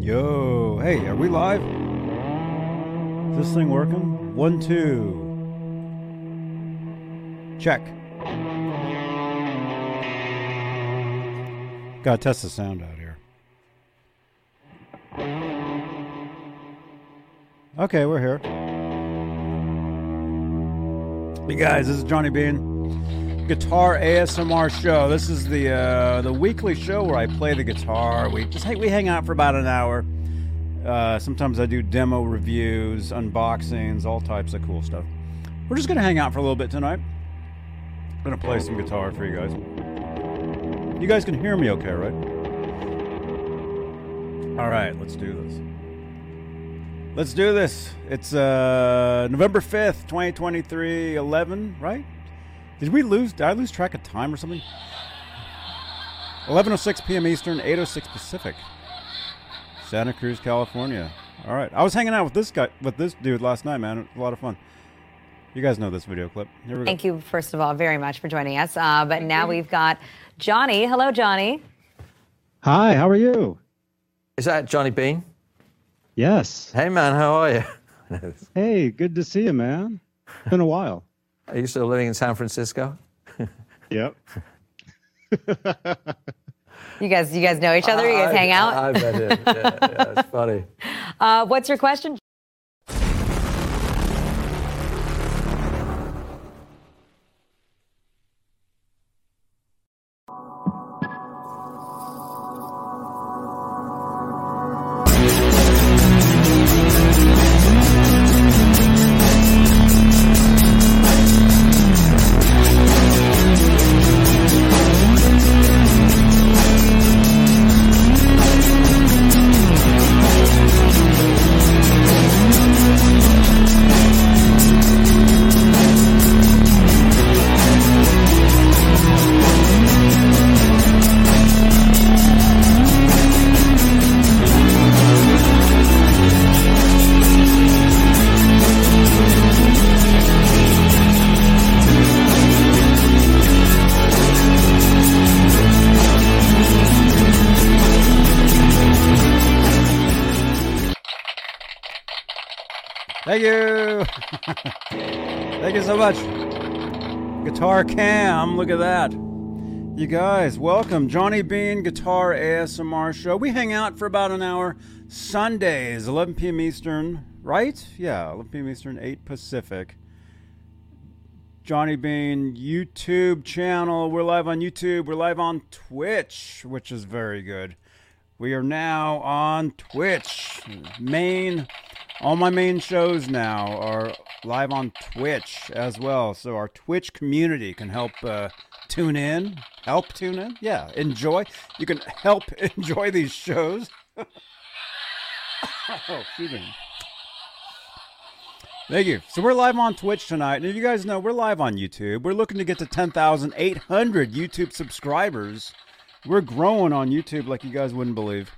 Yo, hey, are we live? Is this thing working? One, two. Check. Gotta test the sound out here. Okay, we're here. Hey guys, this is Johnny Bean. Guitar ASMR show. This is the uh, the weekly show where I play the guitar. We just hey, we hang out for about an hour. Uh, sometimes I do demo reviews, unboxings, all types of cool stuff. We're just gonna hang out for a little bit tonight. I'm gonna play some guitar for you guys. You guys can hear me okay, right? All right, let's do this. Let's do this. It's uh, November 5th, 2023, 11, right? Did we lose? Did I lose track of time or something? 11:06 p.m. Eastern, 8:06 Pacific. Santa Cruz, California. All right. I was hanging out with this guy, with this dude last night, man. It was a lot of fun. You guys know this video clip. Here we go. Thank you, first of all, very much for joining us. Uh, but now we've got Johnny. Hello, Johnny. Hi, how are you? Is that Johnny Bean? Yes. Hey man, how are you? Hey, good to see you, man. Been a while. Are you still living in San Francisco? Yep. You guys, you guys know each other. You guys I- hang out. I, I bet it. Yeah, yeah, it's funny. Uh, what's your question? Thank you. Thank you so much. Guitar Cam, look at that. You guys, welcome. Johnny Bean Guitar ASMR Show. We hang out for about an hour Sundays, 11 p.m. Eastern, right? Yeah, 11 p.m. Eastern, 8 Pacific. Johnny Bean YouTube channel. We're live on YouTube. We're live on Twitch, which is very good. We are now on Twitch. Main all my main shows now are live on Twitch as well. So our Twitch community can help uh, tune in, help tune in. Yeah, enjoy. You can help enjoy these shows. oh, excuse me. Thank you. So we're live on Twitch tonight, and if you guys know, we're live on YouTube. We're looking to get to 10,800 YouTube subscribers. We're growing on YouTube like you guys wouldn't believe.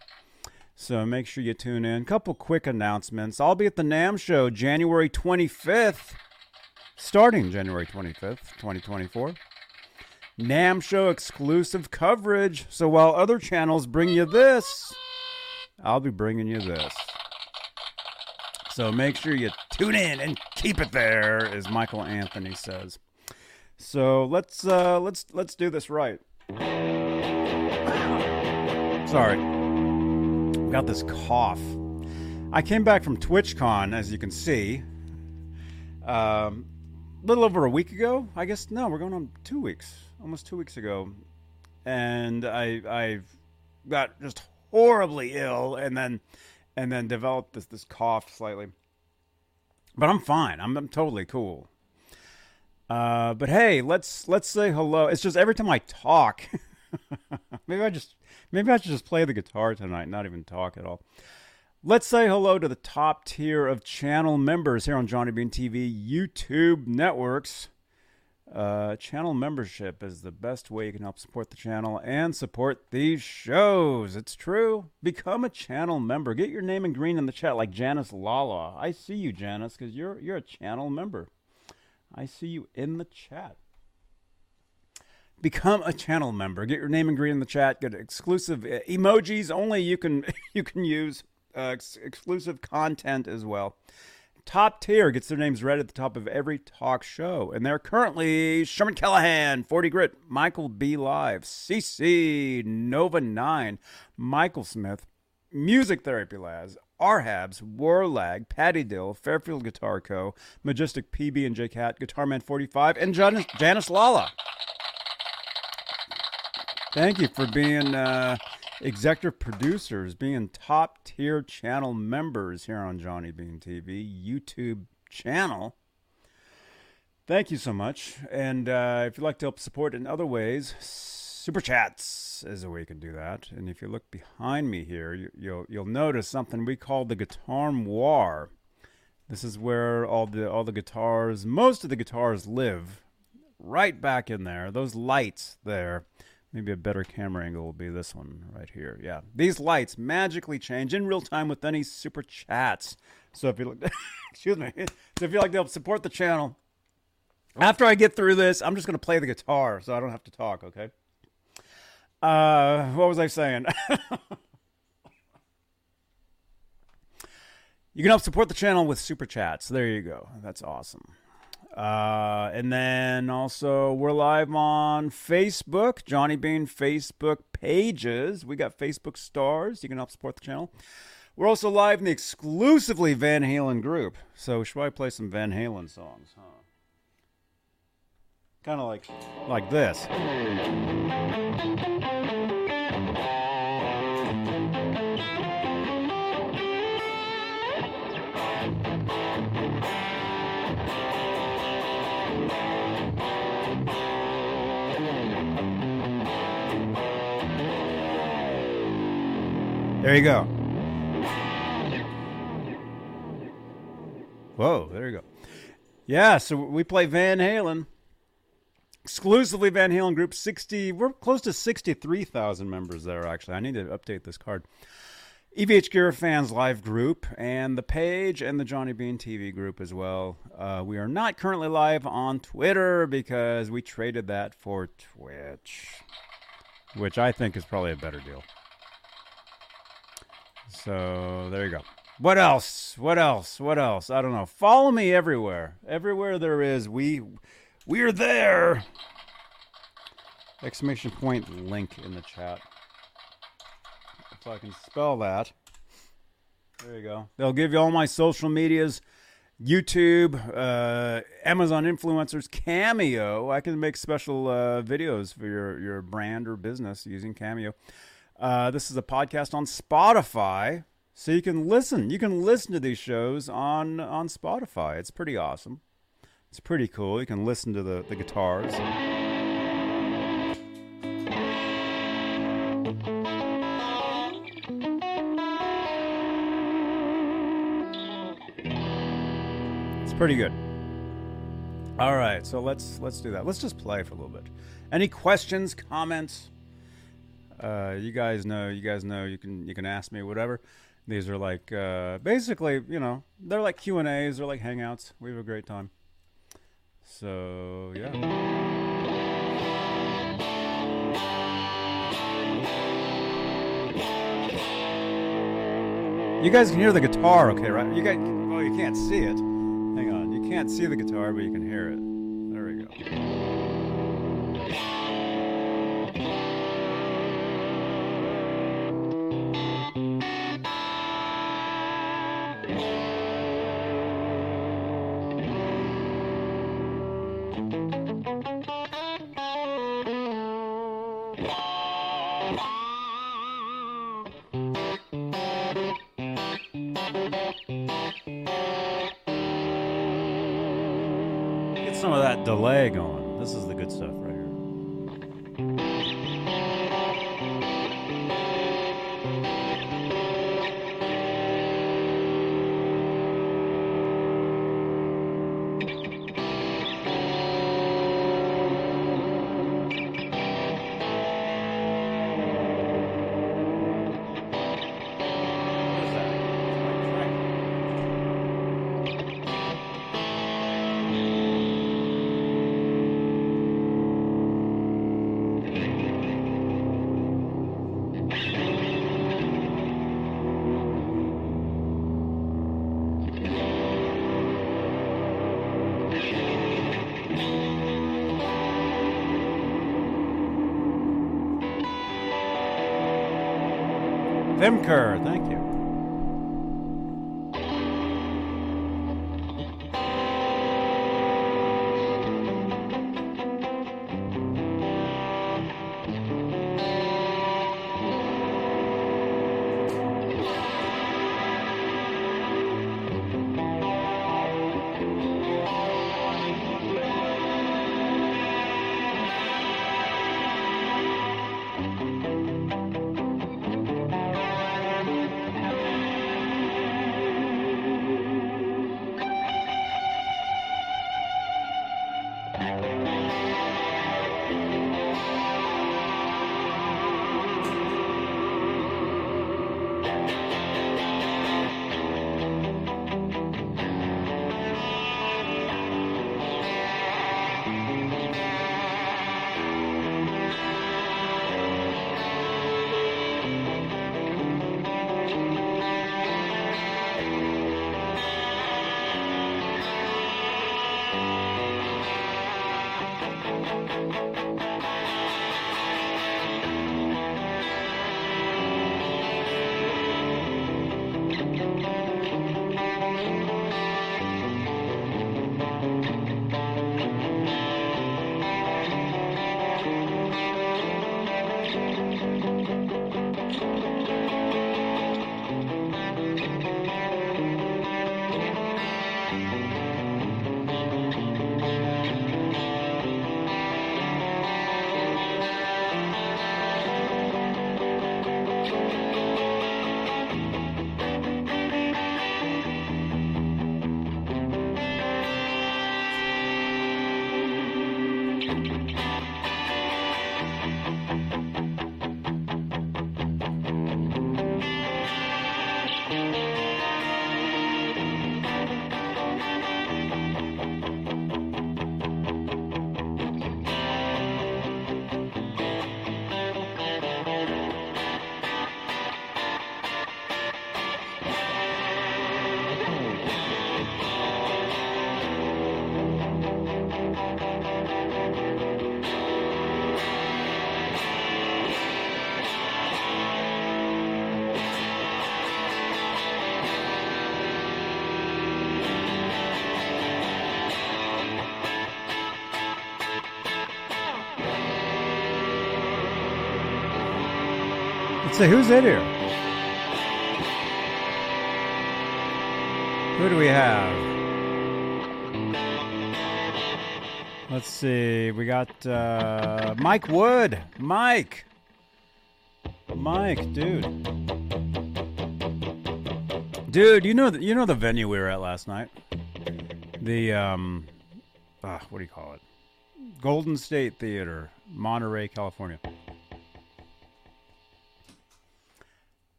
So make sure you tune in. Couple quick announcements. I'll be at the NAMM show January 25th, starting January 25th, 2024. NAMM show exclusive coverage. So while other channels bring you this, I'll be bringing you this. So make sure you tune in and keep it there, as Michael Anthony says. So let's uh, let's let's do this right. Sorry got this cough. I came back from TwitchCon, as you can see, um, a little over a week ago. I guess no, we're going on two weeks, almost two weeks ago, and I I got just horribly ill, and then and then developed this this cough slightly. But I'm fine. I'm, I'm totally cool. Uh, but hey, let's let's say hello. It's just every time I talk, maybe I just maybe I should just play the guitar tonight, not even talk at all. Let's say hello to the top tier of channel members here on Johnny Bean TV YouTube networks. Uh, channel membership is the best way you can help support the channel and support these shows. It's true. Become a channel member. Get your name in green in the chat, like Janice Lala. I see you, Janice, because you're you're a channel member. I see you in the chat. Become a channel member. Get your name in green in the chat. Get exclusive emojis only you can you can use. uh, ex- exclusive content as well. Top tier gets their names read at the top of every talk show. And they're currently Sherman Callahan, 40 Grit, Michael B. Live, CC, Nova 9, Michael Smith, Music Therapy Labs, Arhabs, Warlag, Patty Dill, Fairfield Guitar Co., Majestic PB and J Cat, Guitar Man 45, and Janice, Janice Lala. Thank you for being uh, executive producers, being top tier channel members here on Johnny Bean TV YouTube channel. Thank you so much. And uh, if you'd like to help support in other ways, super chats is a way you can do that. And if you look behind me here, you, you'll you'll notice something we call the Guitar Noir. This is where all the all the guitars, most of the guitars live, right back in there. Those lights there. Maybe a better camera angle will be this one right here. Yeah, these lights magically change in real time with any super chats. So if you look, excuse me, so if you like to help support the channel, after I get through this, I'm just going to play the guitar so I don't have to talk. Okay. Uh, what was I saying? you can help support the channel with super chats. There you go. That's awesome. Uh, and then also we're live on Facebook, Johnny Bean Facebook pages. We got Facebook stars. You can help support the channel. We're also live in the exclusively Van Halen group. So should I play some Van Halen songs, huh? Kind of like like this. There you go. Whoa, there you go. Yeah, so we play Van Halen. Exclusively Van Halen group 60 we're close to 63,000 members there actually. I need to update this card. EVH Gear Fans Live group and the page and the Johnny Bean TV group as well. Uh, we are not currently live on Twitter because we traded that for Twitch, which I think is probably a better deal. So there you go. What else? What else? What else? I don't know. Follow me everywhere. Everywhere there is, we we're there. Exclamation point link in the chat. If I can spell that. There you go. They'll give you all my social medias. YouTube, uh, Amazon influencers, Cameo. I can make special uh, videos for your, your brand or business using Cameo. Uh, this is a podcast on Spotify, so you can listen. You can listen to these shows on on Spotify. It's pretty awesome. It's pretty cool. You can listen to the, the guitars. It's pretty good. All right, so let's let's do that. Let's just play for a little bit. Any questions, comments? Uh, you guys know. You guys know. You can you can ask me whatever. These are like uh, basically, you know, they're like Q and A's. They're like hangouts. We have a great time. So yeah. You guys can hear the guitar, okay, right? You guys, well, you can't see it. Hang on, you can't see the guitar, but you can hear it. There we go. Let's who's in here? Who do we have? Let's see. We got uh, Mike Wood. Mike. Mike, dude. Dude, you know the, you know the venue we were at last night. The um, ah, what do you call it? Golden State Theater, Monterey, California.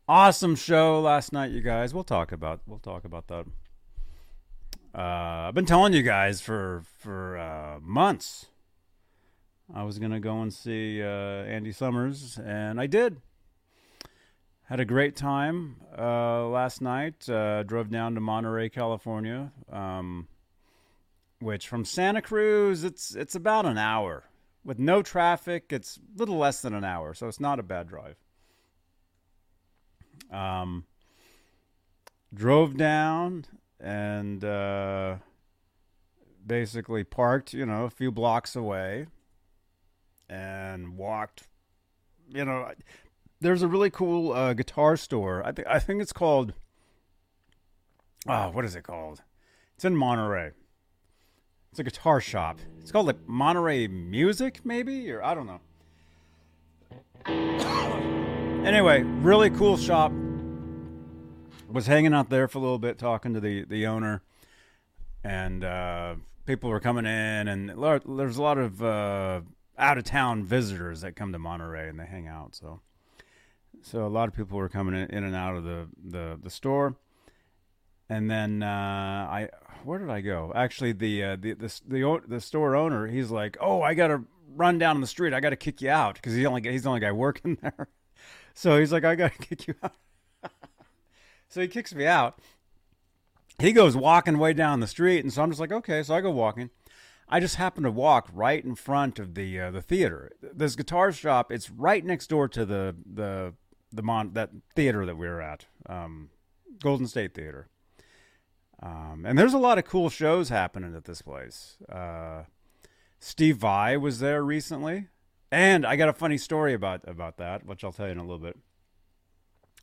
Awesome show last night, you guys. We'll talk about we'll talk about that. Uh, I've been telling you guys for for uh, months. I was gonna go and see uh, Andy Summers, and I did. Had a great time uh, last night. Uh, drove down to Monterey, California, um, which from Santa Cruz it's it's about an hour with no traffic. It's a little less than an hour, so it's not a bad drive. Um, drove down and uh, basically parked, you know, a few blocks away and walked. You know, there's a really cool uh, guitar store. I think I think it's called. Oh, what is it called? It's in Monterey. It's a guitar shop. It's called like Monterey Music, maybe, or I don't know. anyway, really cool shop. Was hanging out there for a little bit, talking to the the owner, and uh, people were coming in, and there's a lot of uh, out of town visitors that come to Monterey and they hang out. So, so a lot of people were coming in, and out of the the, the store, and then uh, I where did I go? Actually, the uh, the the the, the store owner, he's like, "Oh, I got to run down the street. I got to kick you out because he's only he's the only guy working there." So he's like, "I got to kick you out." So he kicks me out. He goes walking way down the street, and so I'm just like, "Okay." So I go walking. I just happen to walk right in front of the uh, the theater. This guitar shop, it's right next door to the the the mon that theater that we were at, um, Golden State Theater. Um, and there's a lot of cool shows happening at this place. Uh, Steve Vai was there recently, and I got a funny story about about that, which I'll tell you in a little bit.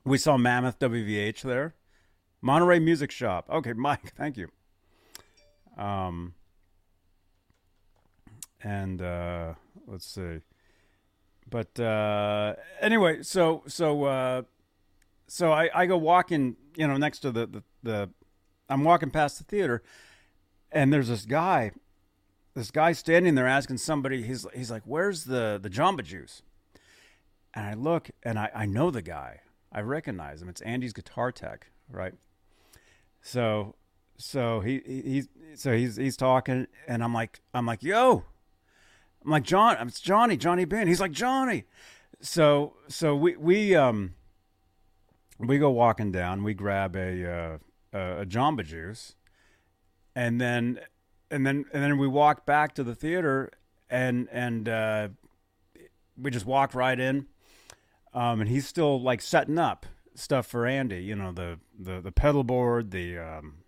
We saw Mammoth WVH there, Monterey Music Shop. Okay, Mike, thank you. Um, and uh, let's see, but uh, anyway, so so uh, so I, I go walking, you know, next to the, the the I'm walking past the theater, and there's this guy, this guy standing there asking somebody. He's he's like, "Where's the the Jamba Juice?" And I look, and I I know the guy. I recognize him. It's Andy's guitar tech, right? So so he, he he's so he's he's talking, and I'm like I'm like yo, I'm like John, it's Johnny, Johnny Bean. He's like Johnny. So so we we um we go walking down. We grab a uh, a Jamba Juice, and then and then and then we walk back to the theater, and and uh, we just walk right in. Um, and he's still like setting up stuff for Andy. You know the the the pedal board, the um,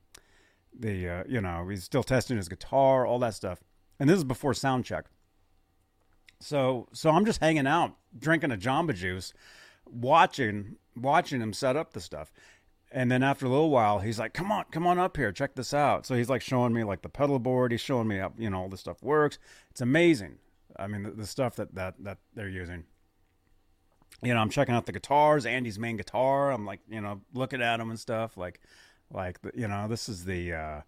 the uh, you know he's still testing his guitar, all that stuff. And this is before sound check. So so I'm just hanging out, drinking a Jamba Juice, watching watching him set up the stuff. And then after a little while, he's like, "Come on, come on up here, check this out." So he's like showing me like the pedal board. He's showing me how you know all this stuff works. It's amazing. I mean, the, the stuff that that that they're using. You know, I'm checking out the guitars, Andy's main guitar. I'm like, you know, looking at them and stuff. Like, like you know, this is the. Uh,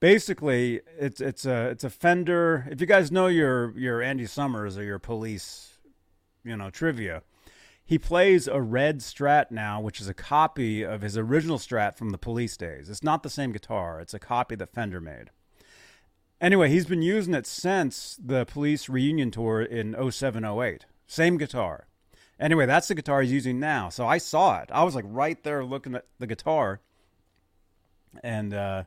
basically, it's it's a it's a Fender. If you guys know your your Andy Summers or your Police, you know, trivia he plays a red Strat now, which is a copy of his original Strat from the police days. It's not the same guitar, it's a copy that Fender made. Anyway, he's been using it since the police reunion tour in 07 08. Same guitar. Anyway, that's the guitar he's using now. So I saw it. I was like right there looking at the guitar. And uh,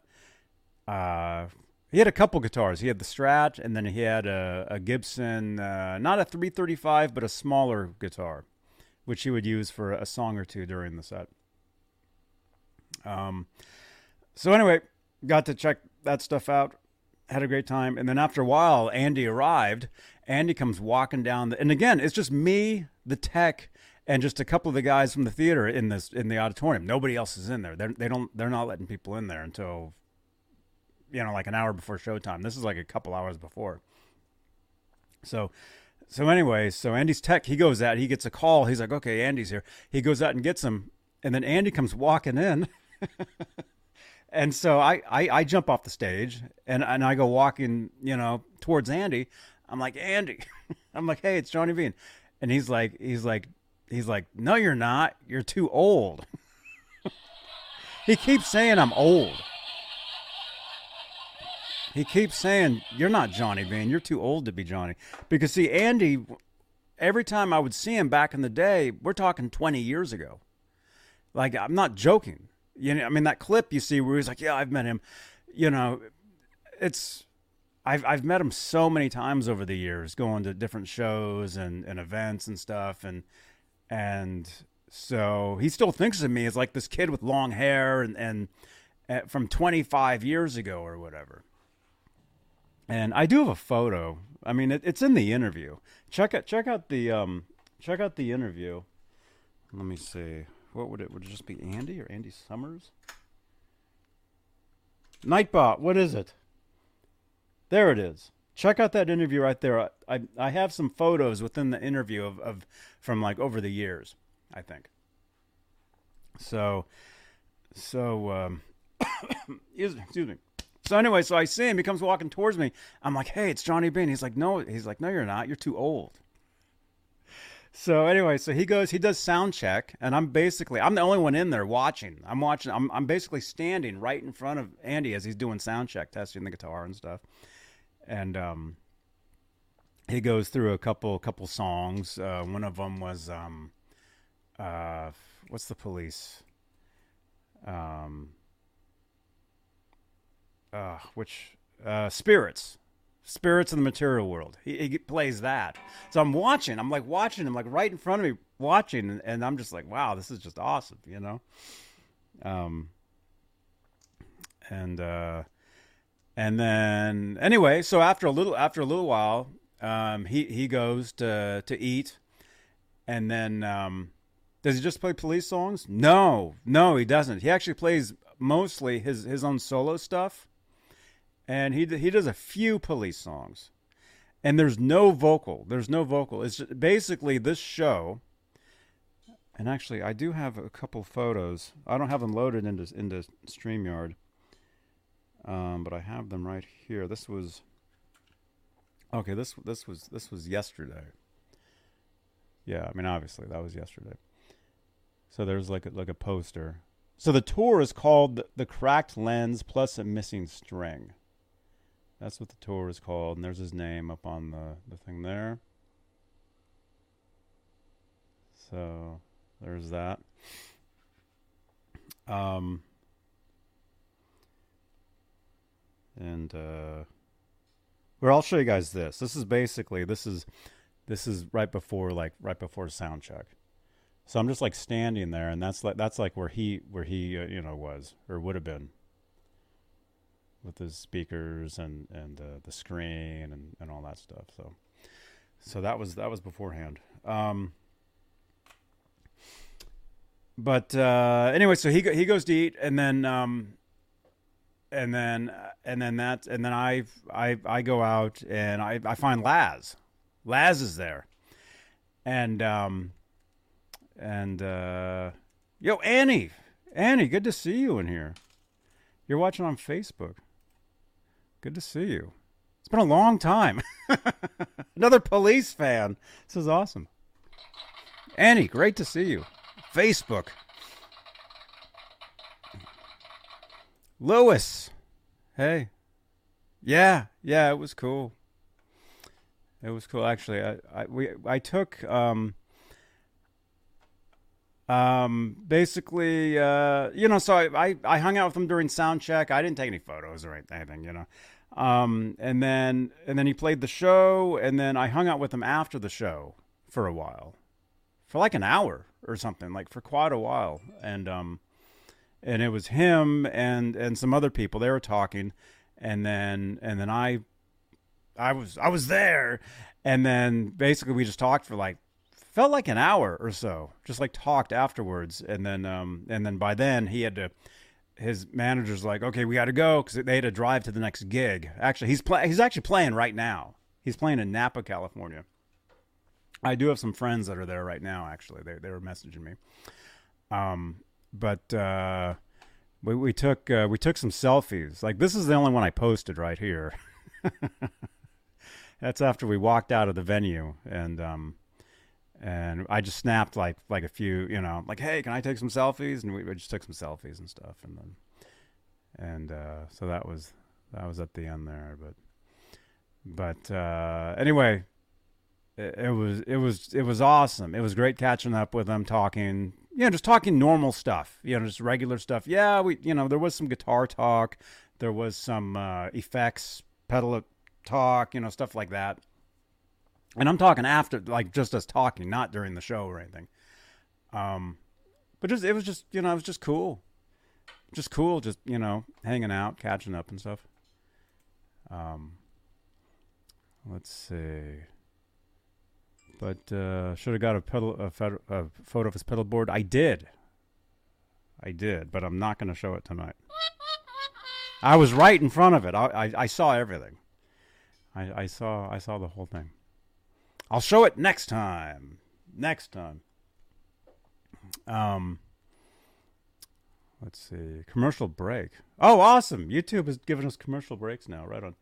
uh, he had a couple guitars. He had the Strat, and then he had a, a Gibson, uh, not a 335, but a smaller guitar which he would use for a song or two during the set. Um, so anyway, got to check that stuff out. Had a great time, and then after a while, Andy arrived. Andy comes walking down, the, and again, it's just me, the tech, and just a couple of the guys from the theater in this in the auditorium. Nobody else is in there. They're, they don't. They're not letting people in there until, you know, like an hour before showtime. This is like a couple hours before. So so anyway, so Andy's tech, he goes out, he gets a call. He's like, okay, Andy's here. He goes out and gets him, and then Andy comes walking in. and so I, I, I jump off the stage and, and I go walking, you know, towards Andy. I'm like, Andy, I'm like, hey, it's Johnny Bean. And he's like, he's like, he's like, no, you're not. You're too old. he keeps saying I'm old. He keeps saying, You're not Johnny Bean. You're too old to be Johnny. Because, see, Andy, every time I would see him back in the day, we're talking 20 years ago. Like, I'm not joking. You know, I mean, that clip you see where he's like, Yeah, I've met him. You know, it's. I've, I've met him so many times over the years, going to different shows and, and events and stuff, and and so he still thinks of me as like this kid with long hair and and uh, from 25 years ago or whatever. And I do have a photo. I mean, it, it's in the interview. Check out check out the um check out the interview. Let me see. What would it would it just be Andy or Andy Summers? Nightbot, what is it? There it is. Check out that interview right there. I, I, I have some photos within the interview of, of from like over the years, I think. So so um excuse me. So anyway, so I see him. He comes walking towards me. I'm like, "Hey, it's Johnny Bean." He's like, "No." He's like, "No, you're not. You're too old." So anyway, so he goes. He does sound check, and I'm basically I'm the only one in there watching. I'm watching. I'm I'm basically standing right in front of Andy as he's doing sound check, testing the guitar and stuff. And um, he goes through a couple couple songs. Uh, one of them was um, uh, what's the police? Um, uh, which uh, spirits, Spirits in the Material World. He, he plays that. So I'm watching. I'm like watching him, like right in front of me, watching, and, and I'm just like, wow, this is just awesome, you know. Um. And uh, and then anyway, so after a little after a little while, um, he he goes to to eat, and then um, does he just play police songs? No, no, he doesn't. He actually plays mostly his his own solo stuff, and he he does a few police songs, and there's no vocal. There's no vocal. It's just, basically this show. And actually, I do have a couple photos. I don't have them loaded into into Streamyard, um, but I have them right here. This was okay. This this was this was yesterday. Yeah, I mean, obviously that was yesterday. So there's like a, like a poster. So the tour is called the Cracked Lens plus a Missing String. That's what the tour is called, and there's his name up on the the thing there. So there's that. Um. And uh, well, I'll show you guys this. This is basically this is this is right before like right before sound check. So I'm just like standing there, and that's like that's like where he where he uh, you know was or would have been with his speakers and and uh, the screen and and all that stuff. So so that was that was beforehand. Um, but uh, anyway, so he he goes to eat, and then um, and then and then that and then I I I go out and I I find Laz. Laz is there, and um, and uh, yo Annie, Annie, good to see you in here. You're watching on Facebook. Good to see you. It's been a long time. Another police fan. This is awesome. Annie, great to see you. Facebook. Lewis. Hey. Yeah, yeah, it was cool. It was cool actually. I I we I took um um basically uh you know so I, I I hung out with him during sound check. I didn't take any photos or anything, you know. Um and then and then he played the show and then I hung out with him after the show for a while. For like an hour or something, like for quite a while. And um and it was him and and some other people. They were talking and then and then I I was I was there. And then basically we just talked for like felt like an hour or so just like talked afterwards. And then um and then by then he had to his manager's like okay we got to go cuz they had to drive to the next gig. Actually he's play, he's actually playing right now. He's playing in Napa California. I do have some friends that are there right now actually. They they were messaging me. Um but uh, we, we took uh, we took some selfies. Like this is the only one I posted right here. That's after we walked out of the venue, and um, and I just snapped like like a few, you know, like hey, can I take some selfies? And we, we just took some selfies and stuff, and then and uh, so that was that was at the end there, but but uh, anyway, it, it was it was it was awesome. It was great catching up with them, talking, you know, just talking normal stuff, you know, just regular stuff. Yeah, we, you know, there was some guitar talk, there was some uh, effects, pedal talk, you know, stuff like that. And I'm talking after, like, just us talking, not during the show or anything. Um, but just it was just, you know, it was just cool, just cool, just you know, hanging out, catching up and stuff. Um, let's see. But uh, should have got a pedal a, fed, a photo of his pedal board. I did. I did, but I'm not going to show it tonight. I was right in front of it. I, I, I saw everything. I, I saw I saw the whole thing. I'll show it next time. Next time. Um. Let's see. Commercial break. Oh, awesome! YouTube is giving us commercial breaks now. Right on.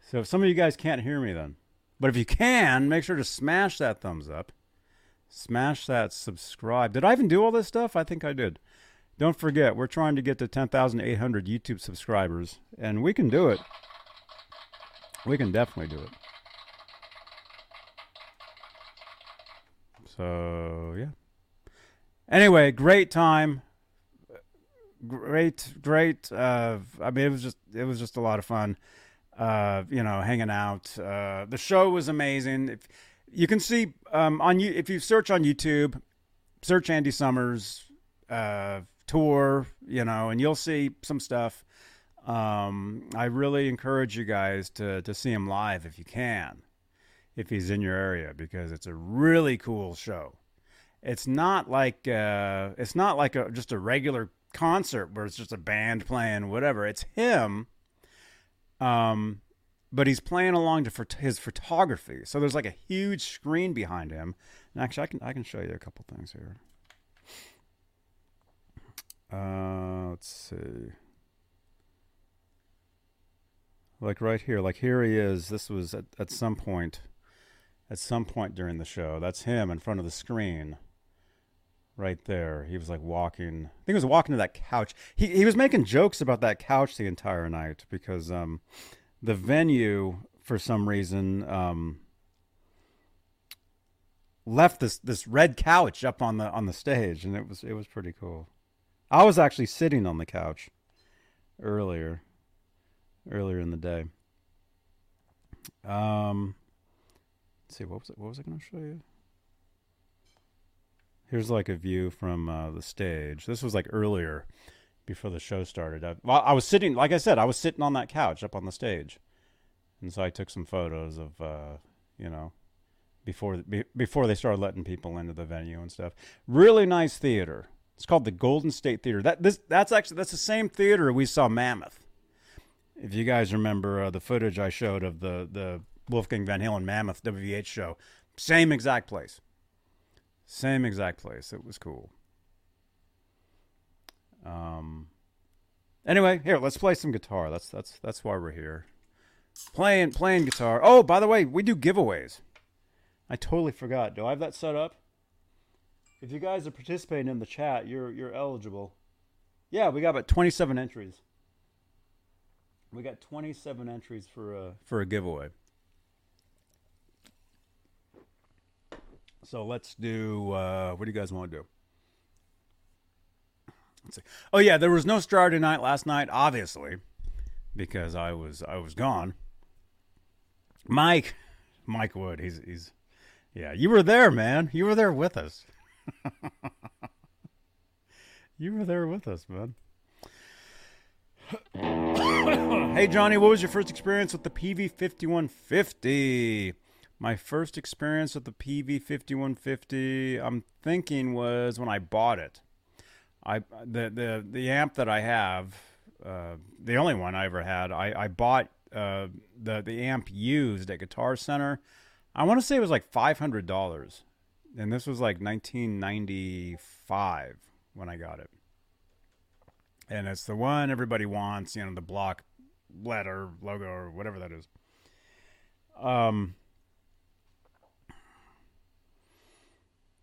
So if some of you guys can't hear me, then but if you can, make sure to smash that thumbs up. Smash that subscribe. Did I even do all this stuff? I think I did. Don't forget, we're trying to get to 10,800 YouTube subscribers, and we can do it. We can definitely do it. So, yeah. Anyway, great time. Great, great. Uh, I mean, it was just, it was just a lot of fun. Uh, you know, hanging out. Uh, the show was amazing. If, you can see um, on you if you search on YouTube, search Andy Summers uh, tour, you know, and you'll see some stuff. Um, I really encourage you guys to to see him live if you can, if he's in your area, because it's a really cool show. It's not like uh, it's not like a, just a regular concert where it's just a band playing whatever. It's him. Um, but he's playing along to phot- his photography. So there's like a huge screen behind him. And actually, I can I can show you a couple things here. Uh, let's see. Like right here, like here he is. This was at, at some point, at some point during the show. That's him in front of the screen. Right there, he was like walking. I think he was walking to that couch. He he was making jokes about that couch the entire night because um, the venue for some reason um, left this this red couch up on the on the stage, and it was it was pretty cool. I was actually sitting on the couch earlier, earlier in the day. Um, see what was it? What was I going to show you? Here's like a view from uh, the stage. This was like earlier before the show started. I, well, I was sitting, like I said, I was sitting on that couch up on the stage, and so I took some photos of, uh, you know, before be, before they started letting people into the venue and stuff. Really nice theater. It's called the Golden State Theater. That this that's actually that's the same theater we saw Mammoth. If you guys remember uh, the footage I showed of the the Wolfgang Van Halen Mammoth WVH show, same exact place. Same exact place. It was cool. Um. Anyway, here let's play some guitar. That's that's that's why we're here. Playing playing guitar. Oh, by the way, we do giveaways. I totally forgot. Do I have that set up? If you guys are participating in the chat, you're you're eligible. Yeah, we got about 27 entries. We got 27 entries for a for a giveaway. So let's do. Uh, what do you guys want to do? Let's see. Oh yeah, there was no Star tonight last night, obviously, because I was I was gone. Mike, Mike Wood, he's he's, yeah, you were there, man. You were there with us. you were there with us, man. hey Johnny, what was your first experience with the Peavey fifty one fifty? My first experience with the Peavey fifty one fifty, I'm thinking was when I bought it. I the the the amp that I have, uh, the only one I ever had, I I bought uh, the the amp used at Guitar Center. I want to say it was like five hundred dollars, and this was like nineteen ninety five when I got it. And it's the one everybody wants, you know, the block letter logo or whatever that is. Um,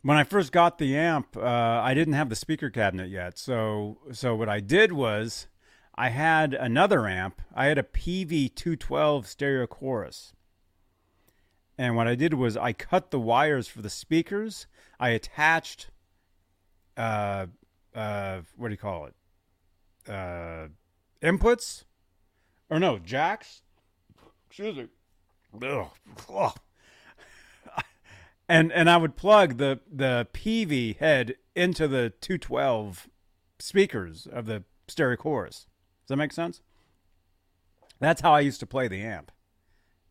when I first got the amp, uh, I didn't have the speaker cabinet yet. So, so what I did was, I had another amp. I had a Peavey two twelve stereo chorus, and what I did was I cut the wires for the speakers. I attached, uh, uh, what do you call it? Uh, inputs, or no jacks. Excuse me. Ugh. Ugh and and I would plug the the Peavey head into the 212 speakers of the stereo chorus. Does that make sense? That's how I used to play the amp,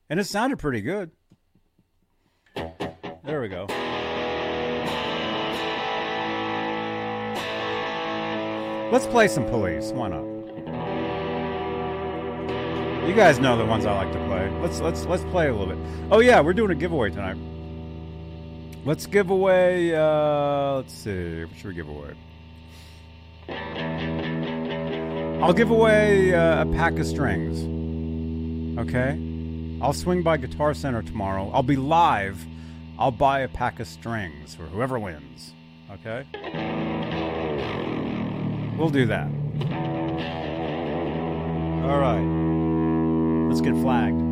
and it sounded pretty good. There we go. Let's play some police. Why not? You guys know the ones I like to play. Let's let's let's play a little bit. Oh yeah, we're doing a giveaway tonight. Let's give away. Uh, let's see. What should we give away? I'll give away uh, a pack of strings. Okay? I'll swing by Guitar Center tomorrow. I'll be live. I'll buy a pack of strings for whoever wins. Okay? We'll do that. All right. Let's get flagged.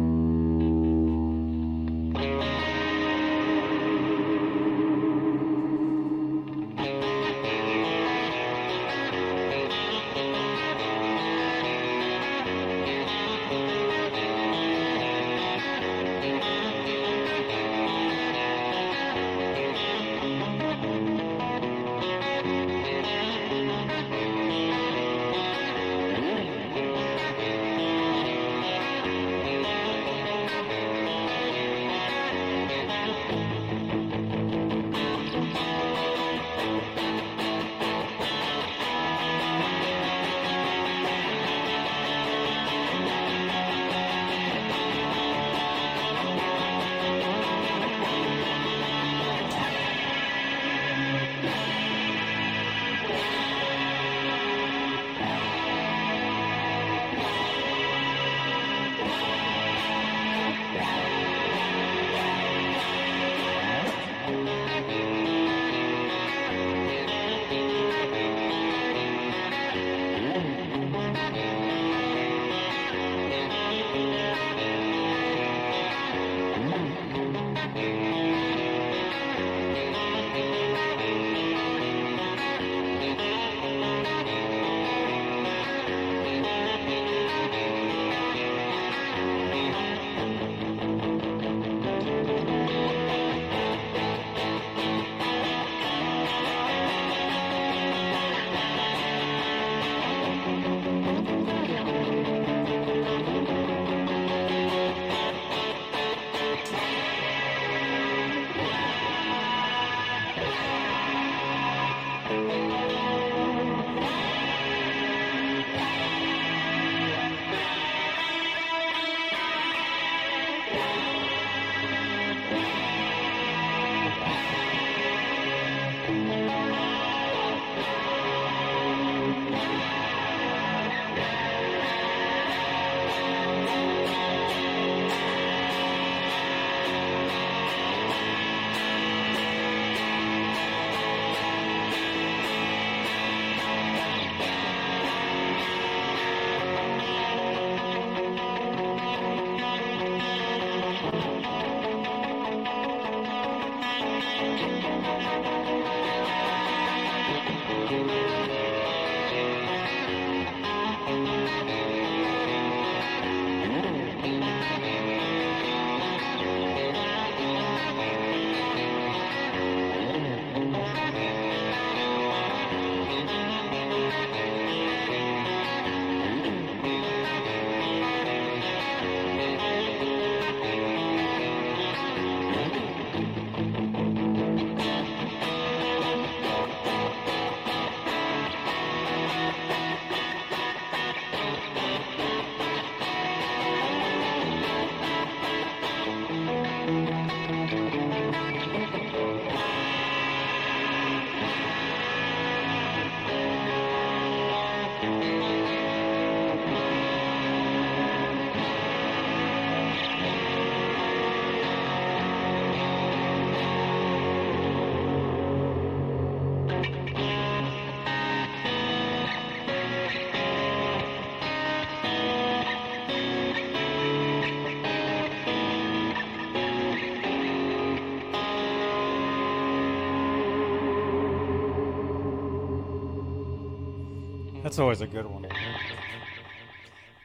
That's always a good one.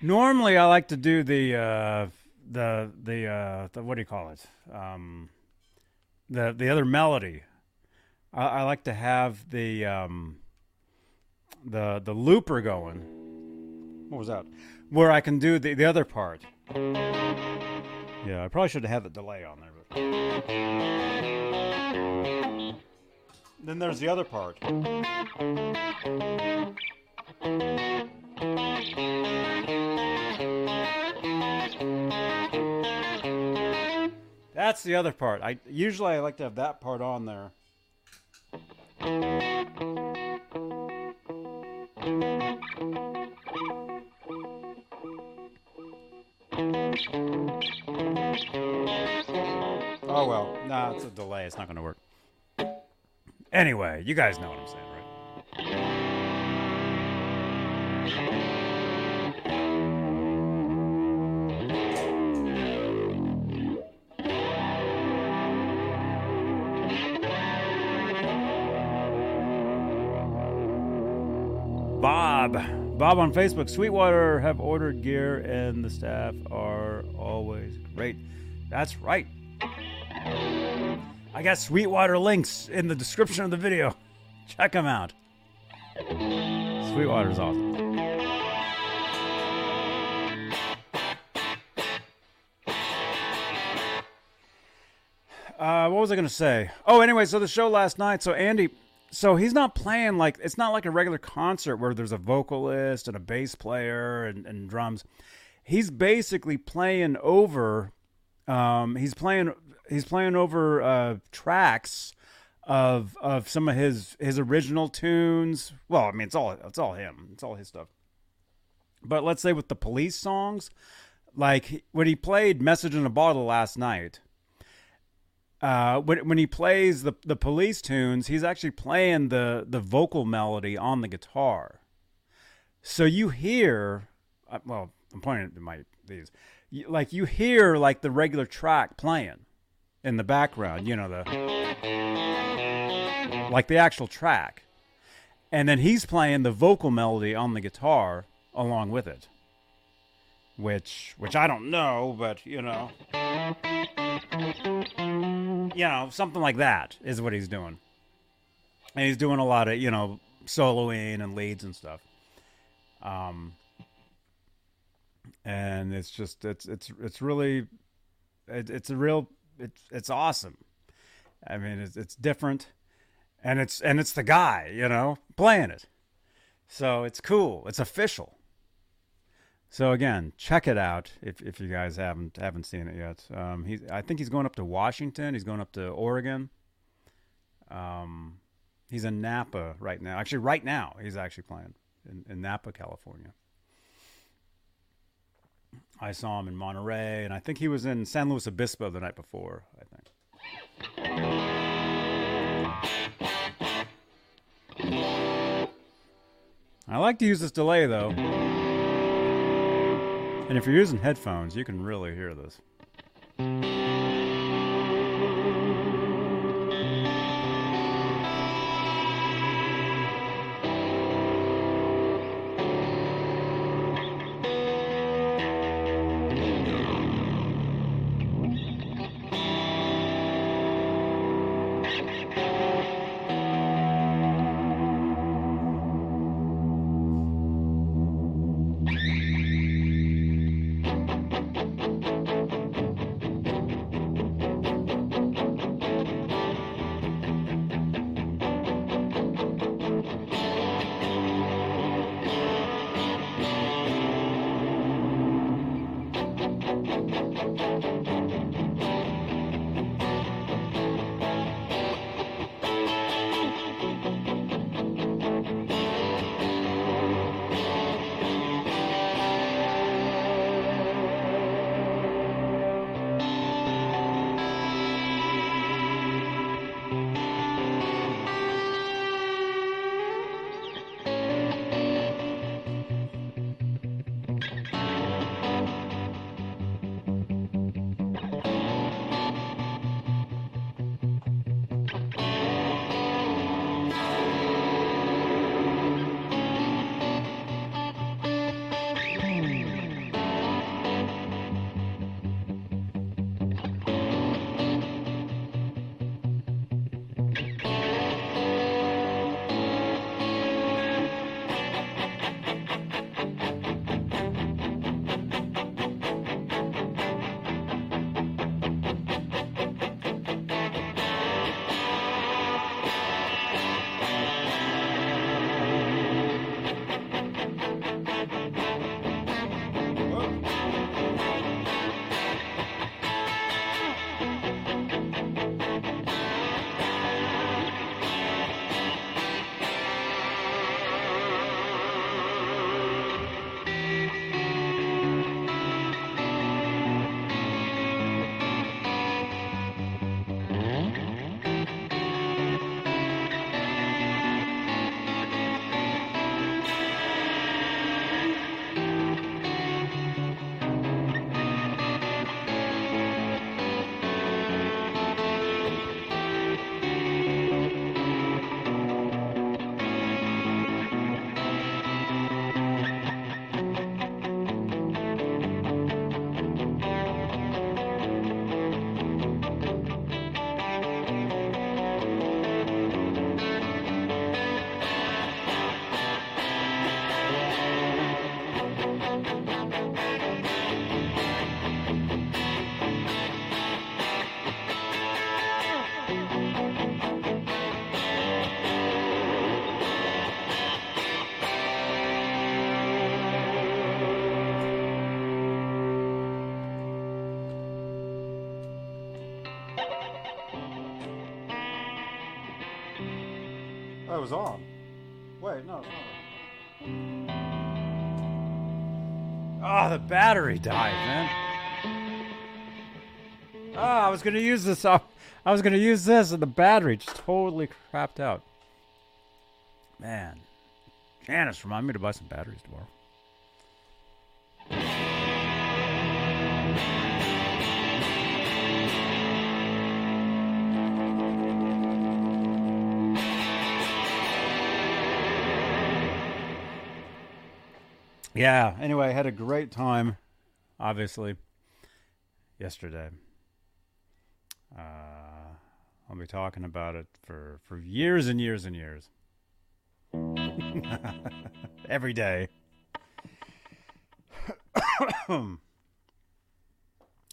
Normally, I like to do the uh, the the uh, the what do you call it? Um, the the other melody. I, I like to have the um, the the looper going. What was that? Where I can do the the other part. Yeah, I probably should have had the delay on there. But... Then there's the other part. That's the other part. I usually I like to have that part on there. Oh well, nah, it's a delay. It's not going to work. Anyway, you guys know what I'm saying, Bob. Bob on Facebook. Sweetwater have ordered gear and the staff are always great. That's right. I got Sweetwater links in the description of the video. Check them out. Sweetwater's awesome. Uh, what was I going to say? Oh, anyway, so the show last night. So Andy, so he's not playing like it's not like a regular concert where there's a vocalist and a bass player and, and drums. He's basically playing over. Um, he's playing. He's playing over uh, tracks of of some of his his original tunes. Well, I mean, it's all it's all him. It's all his stuff. But let's say with the police songs, like when he played "Message in a Bottle" last night uh, when when he plays the the police tunes, he's actually playing the the vocal melody on the guitar. So you hear, uh, well, I'm pointing to my these, like you hear like the regular track playing in the background. You know the like the actual track, and then he's playing the vocal melody on the guitar along with it. Which which I don't know, but you know you know, something like that is what he's doing. And he's doing a lot of, you know, soloing and leads and stuff. Um, and it's just, it's, it's, it's really, it, it's a real, it's, it's awesome. I mean, it's, it's different and it's, and it's the guy, you know, playing it. So it's cool. It's official. So again, check it out if, if you guys haven't haven't seen it yet. Um, he's I think he's going up to Washington. He's going up to Oregon. Um, he's in Napa right now. Actually, right now he's actually playing in, in Napa, California. I saw him in Monterey, and I think he was in San Luis Obispo the night before. I think. I like to use this delay though. And if you're using headphones, you can really hear this. It was on. Wait, no, not. Oh, the battery died, man. Oh, I was gonna use this. I was gonna use this, and the battery just totally crapped out. Man, Janice, remind me to buy some batteries tomorrow. Yeah. Anyway, I had a great time. Obviously, yesterday. Uh, I'll be talking about it for for years and years and years. Every day.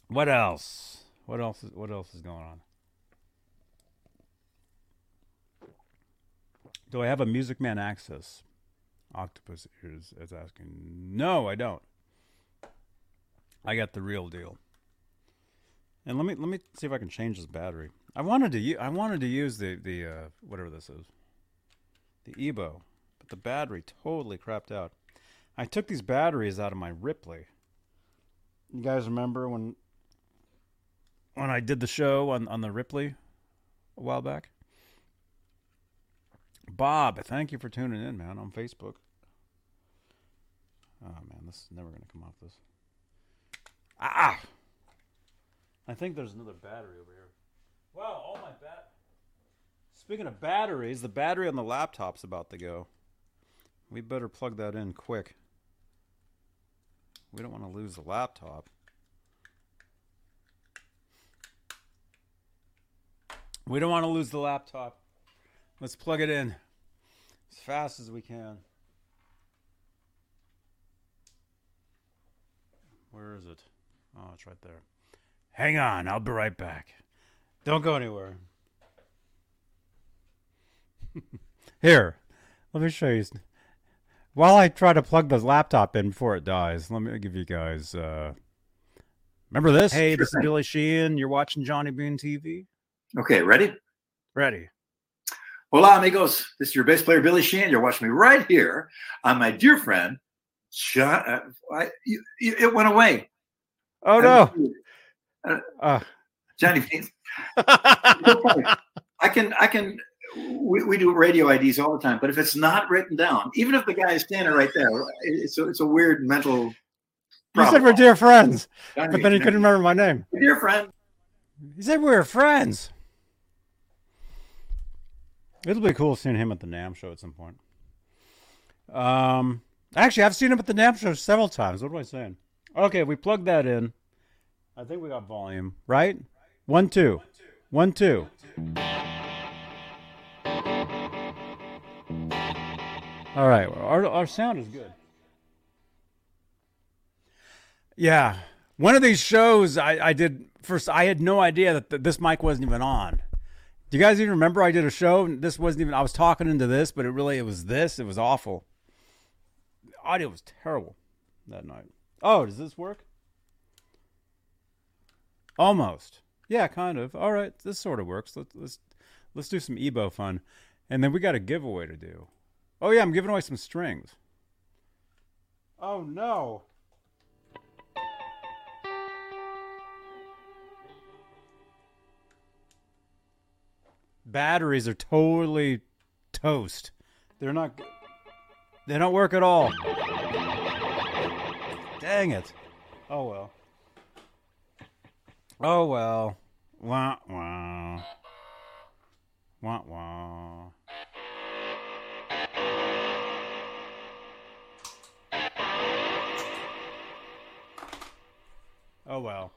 what else? What else is what else is going on? Do I have a Music Man Axis? Octopus is, is asking. No, I don't. I got the real deal. And let me let me see if I can change this battery. I wanted to u- I wanted to use the the uh, whatever this is, the EBow, but the battery totally crapped out. I took these batteries out of my Ripley. You guys remember when when I did the show on on the Ripley a while back? Bob, thank you for tuning in, man, on Facebook. Oh man, this is never gonna come off this. Ah! I think there's another battery over here. Wow, all my bat. Speaking of batteries, the battery on the laptop's about to go. We better plug that in quick. We don't want to lose the laptop. We don't want to lose the laptop. Let's plug it in as fast as we can. Where is it? Oh, it's right there. Hang on, I'll be right back. Don't go anywhere. Here, let me show you. While I try to plug the laptop in before it dies, let me give you guys. Uh, remember this? Hey, this is Billy Sheehan. You're watching Johnny Bean TV. Okay, ready? Ready? Hola, amigos. This is your bass player, Billy Sheehan. You're watching me right here on my dear friend, John. Uh, I, you, you, it went away. Oh no! Uh, Johnny Bean. I can, I can. We, we do radio IDs all the time, but if it's not written down, even if the guy is standing right there, it's a, it's a weird mental. you said we're dear friends, Johnny but then he Bean, couldn't remember my name. Dear friend. He said we were friends. It'll be cool seeing him at the NAMM show at some point. Um, actually, I've seen him at the NAMM show several times. What am I saying? Okay, we plugged that in. I think we got volume, right? One, two. One, two. All right, our, our sound is good. Yeah. One of these shows I, I did first, I had no idea that th- this mic wasn't even on. Do you guys even remember I did a show this wasn't even, I was talking into this, but it really, it was this. It was awful. The audio was terrible that night. Oh, does this work? Almost. Yeah, kind of. All right, this sort of works. Let's let's let's do some EBow fun, and then we got a giveaway to do. Oh yeah, I'm giving away some strings. Oh no. Batteries are totally toast. They're not. They don't work at all. Dang it. Oh well. Oh well. Wah wah. Wah wah. Oh well.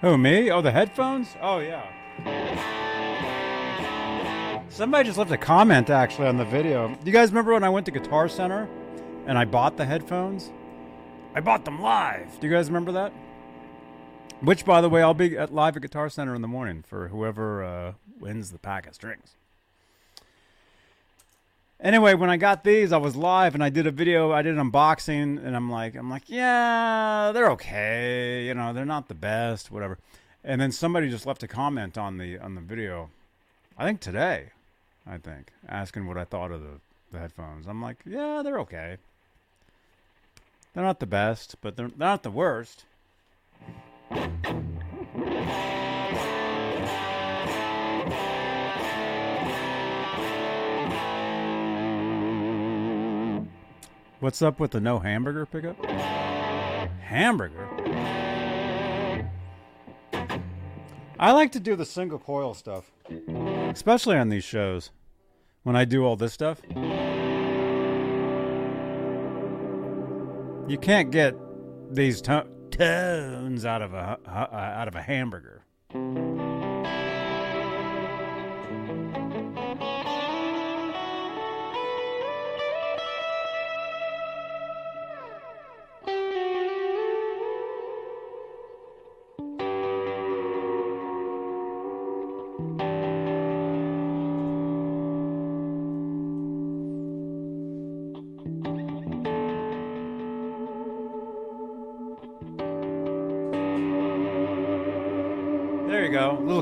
Who, me? Oh, the headphones? Oh, yeah. Somebody just left a comment actually on the video. You guys remember when I went to Guitar Center and I bought the headphones? I bought them live. Do you guys remember that? Which, by the way, I'll be at live at Guitar Center in the morning for whoever uh, wins the pack of strings. Anyway, when I got these, I was live and I did a video. I did an unboxing, and I'm like, I'm like, yeah, they're okay. You know, they're not the best, whatever. And then somebody just left a comment on the on the video. I think today, I think asking what I thought of the, the headphones. I'm like, yeah, they're okay. They're not the best, but they're, they're not the worst. What's up with the no hamburger pickup? Hamburger? I like to do the single coil stuff, especially on these shows. When I do all this stuff, you can't get these to- tones out of a uh, out of a hamburger.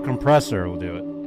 Compressor will do it.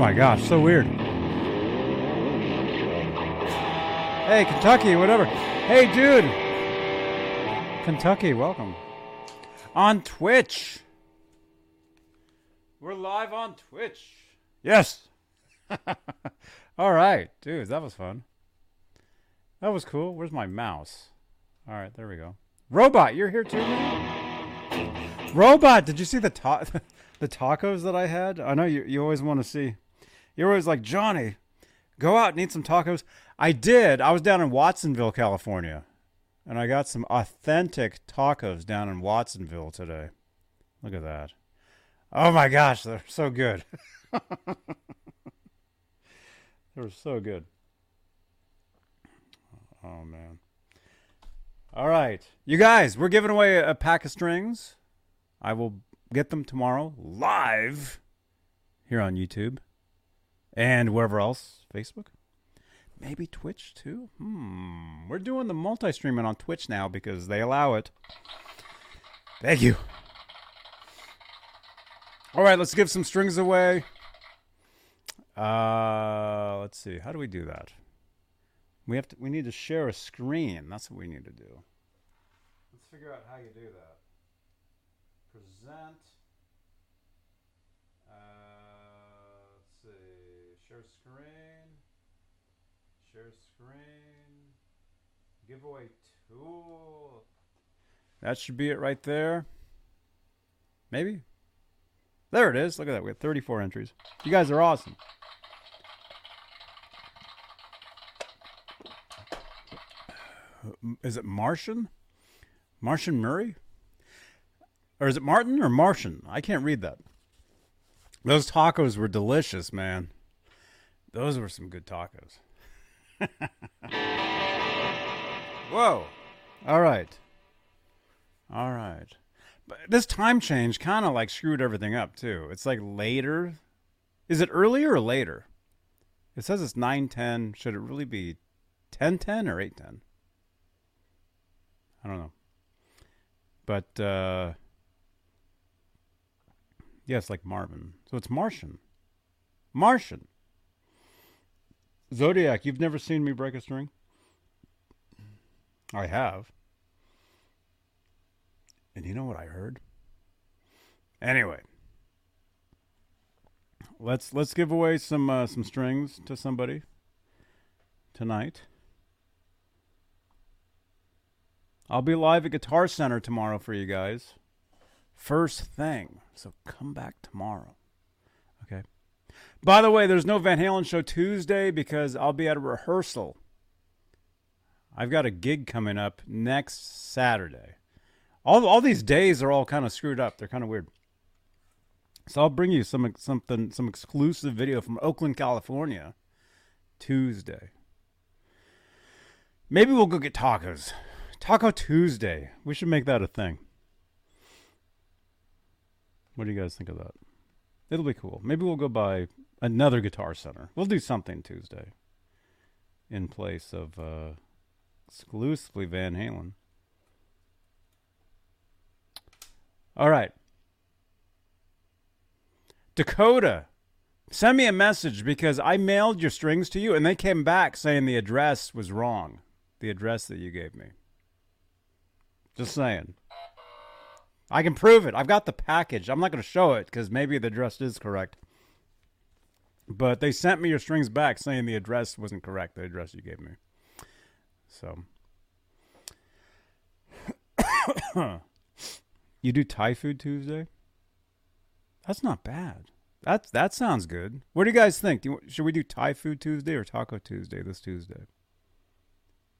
My gosh, so weird. Hey, Kentucky, whatever. Hey, dude. Kentucky, welcome. On Twitch. We're live on Twitch. Yes. All right, dude, that was fun. That was cool. Where's my mouse? All right, there we go. Robot, you're here too, man? Robot, did you see the ta- the tacos that I had? I know you you always want to see. You're always like, "Johnny, go out and eat some tacos." I did. I was down in Watsonville, California, and I got some authentic tacos down in Watsonville today. Look at that. Oh my gosh, they're so good. they were so good. Oh man. All right. You guys, we're giving away a pack of strings. I will get them tomorrow live here on YouTube and wherever else, Facebook. Maybe Twitch too. Hmm. We're doing the multi-streaming on Twitch now because they allow it. Thank you. All right, let's give some strings away. Uh, let's see. How do we do that? We have to. We need to share a screen. That's what we need to do. Let's figure out how you do that. Present. Share screen. Share screen. Giveaway tool. That should be it right there. Maybe. There it is. Look at that. We have 34 entries. You guys are awesome. Is it Martian? Martian Murray? Or is it Martin or Martian? I can't read that. Those tacos were delicious, man. Those were some good tacos. Whoa. All right. All right. But this time change kind of like screwed everything up, too. It's like later. Is it earlier or later? It says it's 910. Should it really be 1010 or 810? I don't know. But uh yeah, it's like Marvin. So it's Martian. Martian. Zodiac, you've never seen me break a string? I have. And you know what I heard? Anyway. let's let's give away some uh, some strings to somebody tonight. I'll be live at Guitar Center tomorrow for you guys. First thing. So come back tomorrow. By the way, there's no Van Halen show Tuesday because I'll be at a rehearsal. I've got a gig coming up next Saturday. All all these days are all kind of screwed up. They're kind of weird. So I'll bring you some something some exclusive video from Oakland, California, Tuesday. Maybe we'll go get tacos. Taco Tuesday. We should make that a thing. What do you guys think of that? It'll be cool. Maybe we'll go by another guitar center. We'll do something Tuesday in place of uh, exclusively Van Halen. All right. Dakota, send me a message because I mailed your strings to you and they came back saying the address was wrong. The address that you gave me. Just saying. I can prove it. I've got the package. I'm not going to show it because maybe the address is correct. But they sent me your strings back saying the address wasn't correct, the address you gave me. So. you do Thai food Tuesday? That's not bad. That's that sounds good. What do you guys think? You, should we do Thai food Tuesday or Taco Tuesday this Tuesday?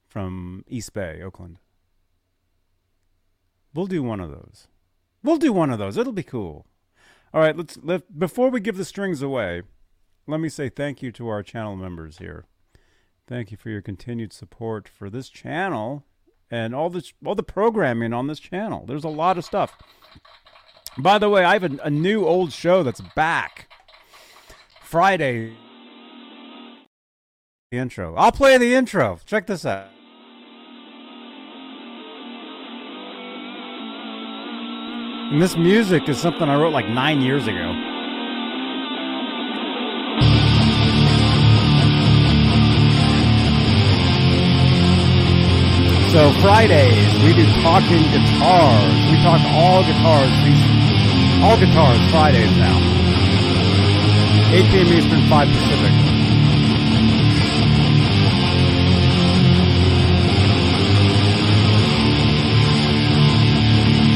From East Bay, Oakland. We'll do one of those. We'll do one of those. It'll be cool. All right, let's let before we give the strings away, let me say thank you to our channel members here. Thank you for your continued support for this channel and all this all the programming on this channel. There's a lot of stuff. By the way, I have a, a new old show that's back. Friday. The intro. I'll play the intro. Check this out. And this music is something I wrote like nine years ago. So Fridays we do talking guitars. We talk all guitars. All guitars Fridays now. 8 p.m. Eastern, 5 Pacific.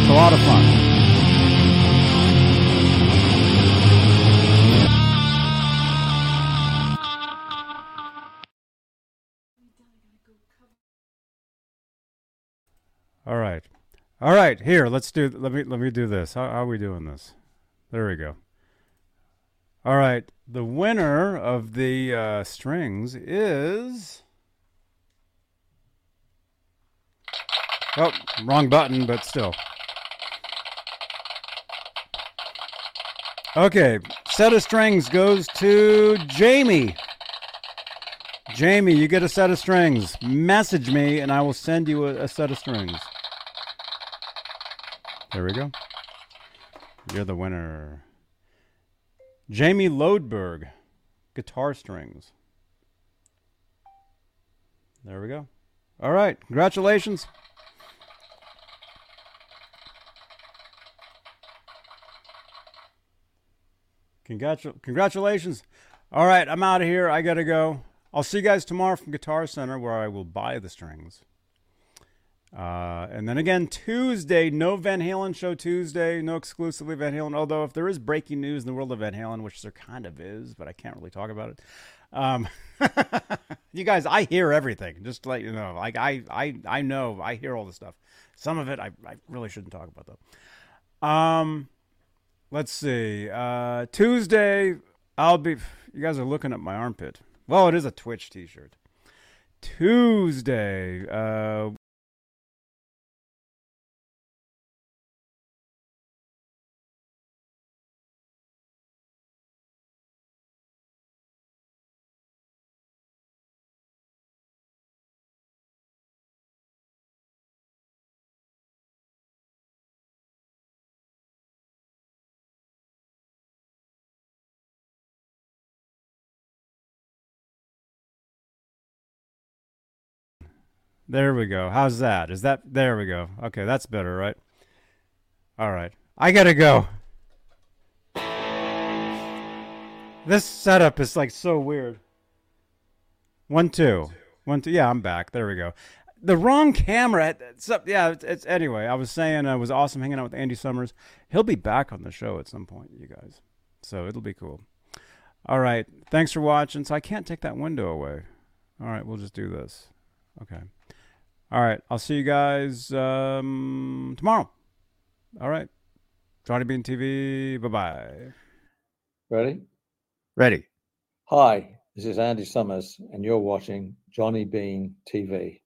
It's a lot of fun. All right. All right, here, let's do let me let me do this. How, how are we doing this? There we go. All right, the winner of the uh, strings is Oh, wrong button, but still. Okay, set of strings goes to Jamie. Jamie, you get a set of strings. Message me and I will send you a, a set of strings. There we go. You're the winner. Jamie Lodberg, guitar strings. There we go. All right. Congratulations. Congratu- congratulations. All right. I'm out of here. I got to go. I'll see you guys tomorrow from Guitar Center where I will buy the strings. Uh, and then again, Tuesday, no Van Halen show Tuesday, no exclusively Van Halen. Although, if there is breaking news in the world of Van Halen, which there kind of is, but I can't really talk about it. Um, you guys, I hear everything. Just to let you know, like I, I, I know, I hear all the stuff. Some of it, I, I really shouldn't talk about though. Um, let's see. Uh, Tuesday, I'll be. You guys are looking at my armpit. Well, it is a Twitch T-shirt. Tuesday, uh, There we go. How's that? Is that there we go. Okay, that's better, right? All right. I got to go. This setup is like so weird. One two, one two. Yeah, I'm back. There we go. The wrong camera. It's up. Yeah, it's, it's anyway. I was saying uh, it was awesome hanging out with Andy Summers. He'll be back on the show at some point, you guys. So it'll be cool. All right. Thanks for watching. So I can't take that window away. All right, we'll just do this. Okay. All right. I'll see you guys um, tomorrow. All right. Johnny Bean TV. Bye bye. Ready? Ready. Hi, this is Andy Summers, and you're watching Johnny Bean TV.